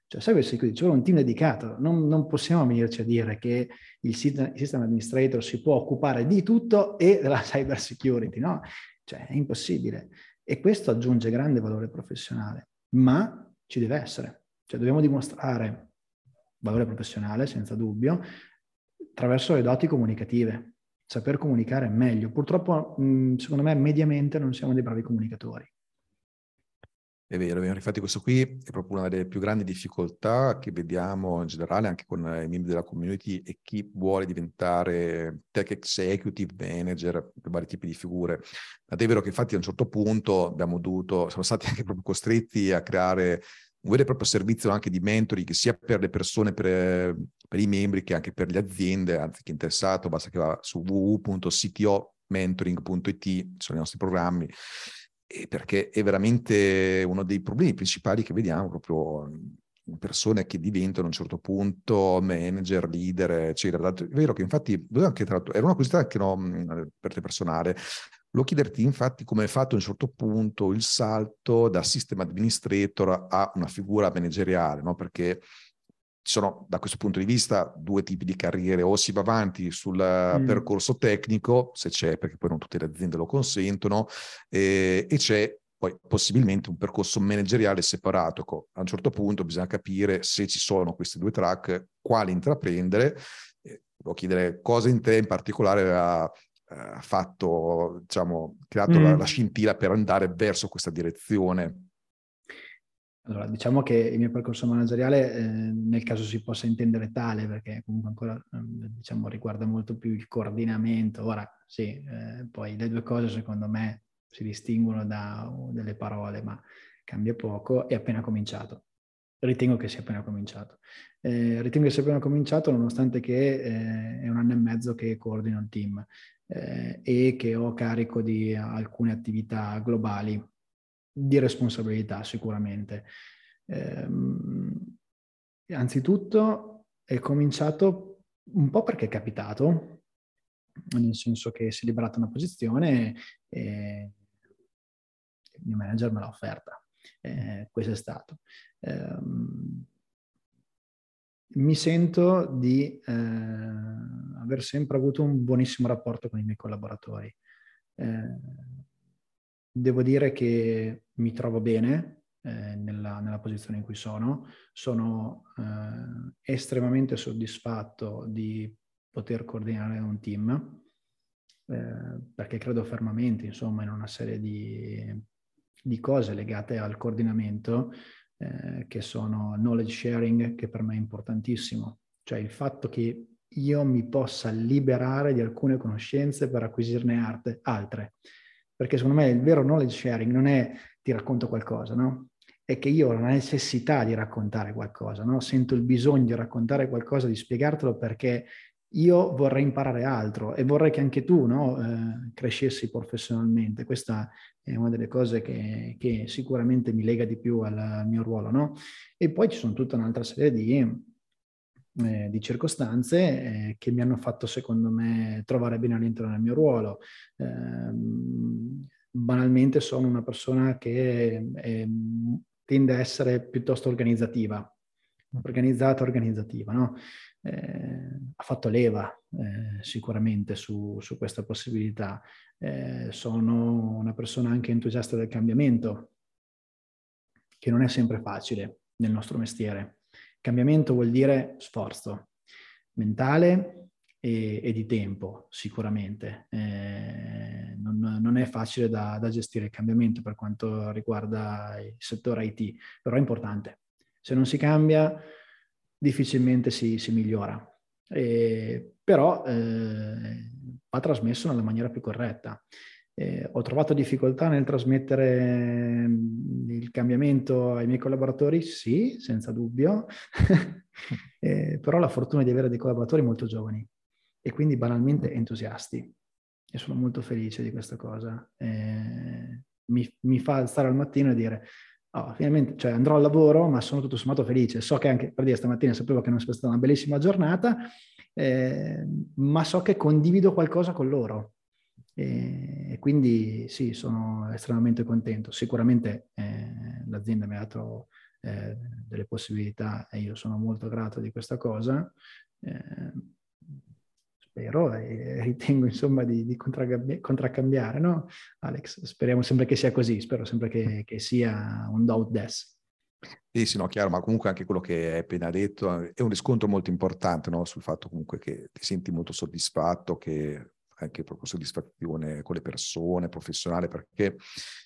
Cioè, cyber security, c'è un team dedicato. Non, non, possiamo venirci a dire che il system administrator si può occupare di tutto e della [LAUGHS] cyber security, no? Cioè, è impossibile. E questo aggiunge grande valore professionale ma ci deve essere. Cioè dobbiamo dimostrare valore professionale, senza dubbio, attraverso le doti comunicative, saper comunicare meglio. Purtroppo, secondo me, mediamente non siamo dei bravi comunicatori. È vero, è vero, infatti questo qui è proprio una delle più grandi difficoltà che vediamo in generale anche con i membri della community e chi vuole diventare tech executive manager vari tipi di figure. Ma è vero che infatti a un certo punto abbiamo dovuto, siamo stati anche proprio costretti a creare un vero e proprio servizio anche di mentoring sia per le persone, per, per i membri che anche per le aziende, anzi chi è interessato basta che va su www.ctomentoring.it, sono i nostri programmi perché è veramente uno dei problemi principali che vediamo proprio in persone che diventano a un certo punto manager, leader, eccetera. È vero che infatti, anche tra era una curiosità che no, per te personale, volevo chiederti infatti come hai fatto a un certo punto il salto da system administrator a una figura manageriale, no? perché ci sono da questo punto di vista due tipi di carriere, o si va avanti sul mm. percorso tecnico, se c'è, perché poi non tutte le aziende lo consentono, eh, e c'è poi possibilmente un percorso manageriale separato. Ecco, a un certo punto bisogna capire se ci sono questi due track, quali intraprendere. Eh, volevo chiedere cosa in te in particolare ha, ha fatto, diciamo, creato mm. la, la scintilla per andare verso questa direzione. Allora, diciamo che il mio percorso manageriale, eh, nel caso si possa intendere tale, perché comunque ancora eh, diciamo, riguarda molto più il coordinamento. Ora, sì, eh, poi le due cose secondo me si distinguono da delle parole, ma cambia poco. È appena cominciato. Ritengo che sia appena cominciato. Eh, ritengo che sia appena cominciato, nonostante che eh, è un anno e mezzo che coordino il team eh, e che ho carico di alcune attività globali di responsabilità sicuramente. Eh, anzitutto è cominciato un po' perché è capitato, nel senso che si è liberata una posizione e il mio manager me l'ha offerta. Eh, questo è stato. Eh, mi sento di eh, aver sempre avuto un buonissimo rapporto con i miei collaboratori. Eh, Devo dire che mi trovo bene eh, nella, nella, posizione in cui sono, sono eh, estremamente soddisfatto di poter coordinare un team. eh, perché credo fermamente, insomma, in una serie di, di cose legate al coordinamento eh, che sono knowledge sharing, che per me è importantissimo. Cioè il fatto che io mi possa liberare di alcune conoscenze per acquisirne arte, altre. Perché secondo me il vero knowledge sharing non è ti racconto qualcosa, no? È che io ho la necessità di raccontare qualcosa, no? Sento il bisogno di raccontare qualcosa, di spiegartelo perché io vorrei imparare altro e vorrei che anche tu no, eh, crescessi professionalmente. Questa è una delle cose che, che sicuramente mi lega di più al, mio ruolo. No? E poi ci sono tutta un'altra serie di, eh, di circostanze eh, che mi hanno fatto, secondo me, trovare bene all'interno del mio ruolo. Ehm, banalmente sono una persona che è, tende a essere piuttosto organizzativa, organizzata, organizzativa, no? eh, ha fatto leva eh, sicuramente su, su, questa possibilità. Eh, sono una persona anche entusiasta del cambiamento, che non è sempre facile nel nostro mestiere. Cambiamento vuol dire sforzo mentale e, e di tempo, sicuramente. Eh, non, non, è facile da, da gestire il cambiamento per quanto riguarda il settore IT, però è importante. Se non si cambia, difficilmente si, si migliora. E, però eh, va trasmesso nella maniera più corretta. Eh, ho trovato difficoltà nel trasmettere mm, il cambiamento ai miei collaboratori? Sì, senza dubbio, [LAUGHS] eh, però ho la fortuna di avere dei collaboratori molto giovani e quindi banalmente entusiasti e sono molto felice di questa cosa. Eh, mi, mi, fa alzare al mattino e dire oh, finalmente cioè, andrò al lavoro, ma sono tutto sommato felice. So che anche per dire stamattina sapevo che non sia stata una bellissima giornata, eh, ma so che condivido qualcosa con loro. E, quindi sì, sono estremamente contento. Sicuramente eh, l'azienda mi ha dato eh, delle possibilità e io sono molto grato di questa cosa. Eh, spero e [LAUGHS] ritengo insomma di, di contraccambiare, no? Alex, speriamo sempre che sia così, spero sempre che, che sia un doubt des. Sì, sì, no, chiaro, ma comunque anche quello che hai appena detto è un riscontro molto importante no? sul fatto comunque che ti senti molto soddisfatto, che anche proprio soddisfazione con le persone, professionale, perché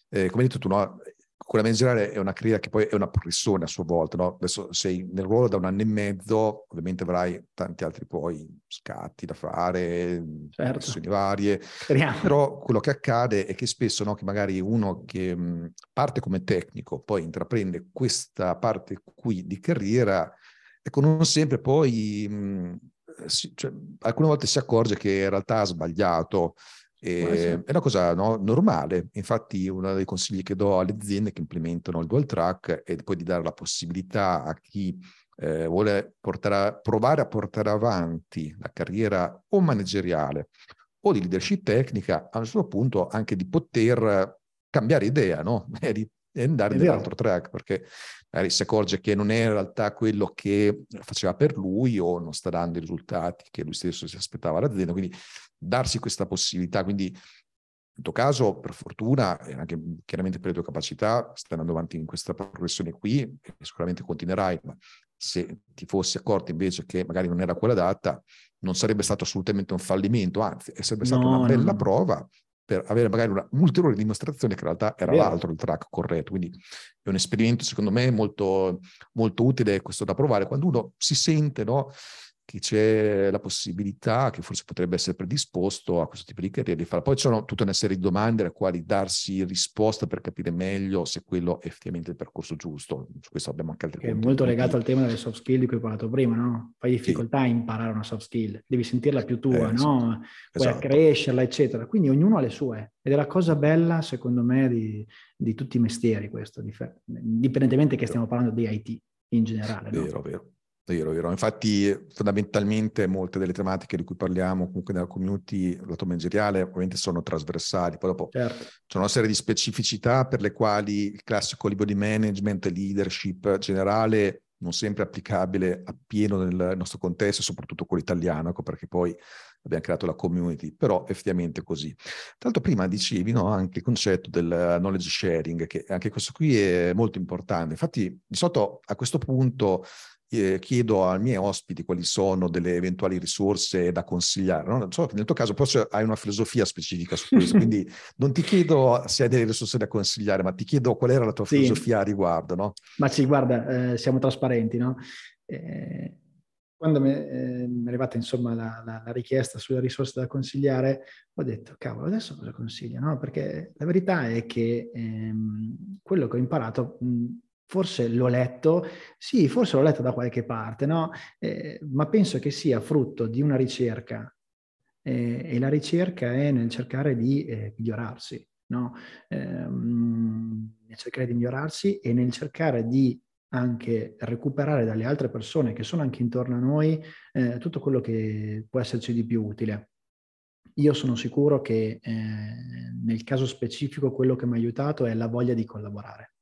eh, come hai detto tu, no, quella manageriale è una carriera che poi è una pressione a sua volta, no? Adesso sei nel ruolo da un anno e mezzo, ovviamente avrai tanti altri poi scatti da fare, certo. varie, Speriamo. però quello che accade è che spesso, no, che magari uno che mh, parte come tecnico, poi intraprende questa parte qui di carriera, ecco, non sempre poi, mh, si, cioè, alcune volte si accorge che in realtà ha sbagliato, e, è una cosa no, normale, infatti uno dei consigli che do alle aziende che implementano il dual track è poi di dare la possibilità a chi eh, vuole portare, provare a portare avanti la carriera o manageriale o di leadership tecnica, a un certo punto anche di poter cambiare idea no? [LAUGHS] e, e andare nell'altro track, perché magari si accorge che non è in realtà quello che faceva per lui o non sta dando i risultati che lui stesso si aspettava all'azienda, quindi darsi questa possibilità. Quindi in tuo caso, per fortuna, e anche chiaramente per le tue capacità, stai andando avanti in questa progressione qui e sicuramente continuerai, ma se ti fossi accorto invece che magari non era quella data, non sarebbe stato assolutamente un fallimento, anzi, sarebbe stata no, una bella no. prova per avere magari una ulteriore dimostrazione che in realtà era Vero. l'altro il track corretto. Quindi è un esperimento, secondo me, molto, molto utile questo da provare. Quando uno si sente, no? Che c'è la possibilità, che forse potrebbe essere predisposto a questo tipo di carriera, di fare. Poi c'è tutta una serie di domande alle quali darsi risposta per capire meglio se quello è effettivamente il percorso giusto. Su questo abbiamo anche altri. È molto legato al tema delle soft skill di cui hai parlato prima, no? Fai difficoltà sì. a imparare una soft skill, devi sentirla più tua, eh, no? Puoi esatto. crescerla, eccetera. Quindi ognuno ha le sue. Ed è la cosa bella, secondo me, di, di tutti i mestieri questo, indipendentemente che stiamo parlando di IT in generale. Vero, no? vero. Vero, vero. Infatti, fondamentalmente, molte delle tematiche di cui parliamo comunque nella community lato manageriale ovviamente sono trasversali. Poi dopo certo. c'è una serie di specificità per le quali il classico libro di management, leadership generale, non sempre applicabile appieno nel nostro contesto, soprattutto quello italiano, ecco perché poi abbiamo creato la community, però effettivamente così. Tra l'altro prima dicevi no, anche il concetto del knowledge sharing, che anche questo qui è molto importante. Infatti di solito a questo punto eh, chiedo ai miei ospiti quali sono delle eventuali risorse da consigliare. No? So, nel tuo caso forse hai una filosofia specifica su questo, [LAUGHS] quindi non ti chiedo se hai delle risorse da consigliare, ma ti chiedo qual era la tua sì. filosofia a riguardo. No? Ma sì, guarda, eh, siamo trasparenti, no? Eh, quando mi eh, è arrivata insomma la, la, la, richiesta sulle risorse da consigliare, ho detto, cavolo, adesso cosa consiglio? No? Perché la verità è che ehm, quello che ho imparato mh, forse l'ho letto, sì, forse l'ho letto da qualche parte, no? Eh, ma penso che sia frutto di una ricerca eh, e la ricerca è nel cercare di eh, migliorarsi, no? Ehm, nel cercare di migliorarsi e nel cercare di anche recuperare dalle altre persone che sono anche intorno a noi eh, tutto quello che può esserci di più utile. Io sono sicuro che eh, nel caso specifico quello che mi ha aiutato è la voglia di collaborare.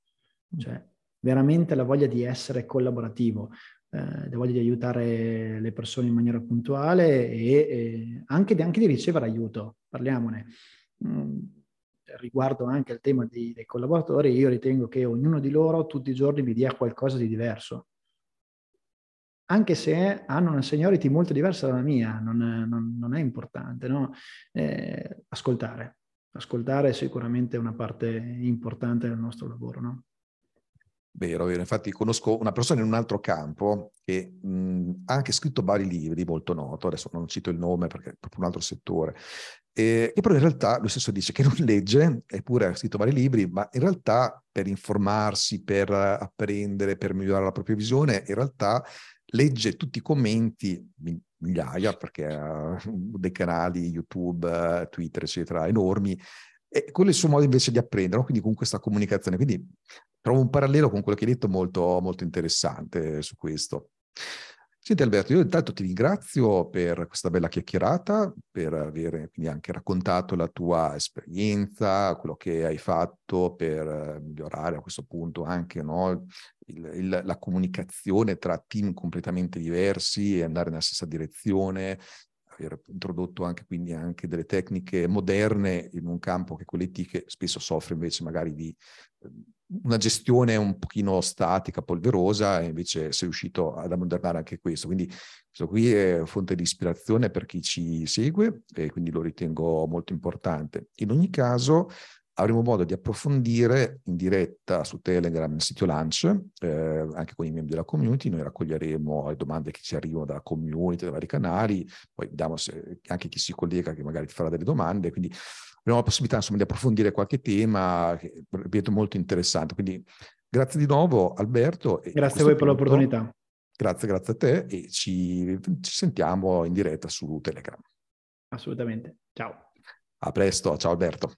Cioè, veramente la voglia di essere collaborativo, eh, la voglia di aiutare le persone in maniera puntuale e, e anche, anche, di ricevere aiuto, parliamone. Mm, riguardo anche al tema di, dei collaboratori, io ritengo che ognuno di loro tutti i giorni mi dia qualcosa di diverso. Anche se hanno una seniority molto diversa dalla mia, non, non, non è importante, no? eh, ascoltare. Ascoltare è sicuramente una parte importante del nostro lavoro, no? Vero, vero. Infatti conosco una persona in un altro campo che mh, ha anche scritto vari libri, molto noto, adesso non cito il nome perché è proprio un altro settore, e, che però in realtà lui stesso dice che non [LAUGHS] legge, eppure ha scritto vari libri, ma in realtà per informarsi, per apprendere, per migliorare la propria visione, in realtà legge tutti i commenti, migliaia, perché ha [LAUGHS] dei canali YouTube, Twitter, eccetera, enormi, e quello è il suo modo invece di apprendere, no? quindi con questa comunicazione. Quindi trovo un parallelo con quello che hai detto molto, molto interessante su questo. Senti Alberto, io intanto ti ringrazio per questa bella chiacchierata, per aver quindi anche raccontato la tua esperienza, quello che hai fatto per migliorare a questo punto anche no, il, il, la comunicazione tra team completamente diversi e andare nella stessa direzione, aver introdotto anche quindi anche delle tecniche moderne in un campo che quello che spesso soffre invece magari di ehm, una gestione un pochino statica, polverosa, e invece sei riuscito ad ammodernare anche questo. Quindi questo qui è fonte di ispirazione per chi ci segue e quindi lo ritengo molto importante. In ogni caso, avremo modo di approfondire in diretta su Telegram il sito Lunch, eh, anche con i membri della community. Noi raccoglieremo le domande che ci arrivano dalla community, dai vari canali, poi vediamo se anche chi si collega che magari ti farà delle domande. Quindi avremo la possibilità insomma, di approfondire qualche tema che ripeto molto interessante. Quindi grazie di nuovo Alberto. grazie a voi per l'opportunità. Grazie, grazie a te e ci, ci sentiamo in diretta su Telegram. Assolutamente. Ciao. A presto, ciao Alberto.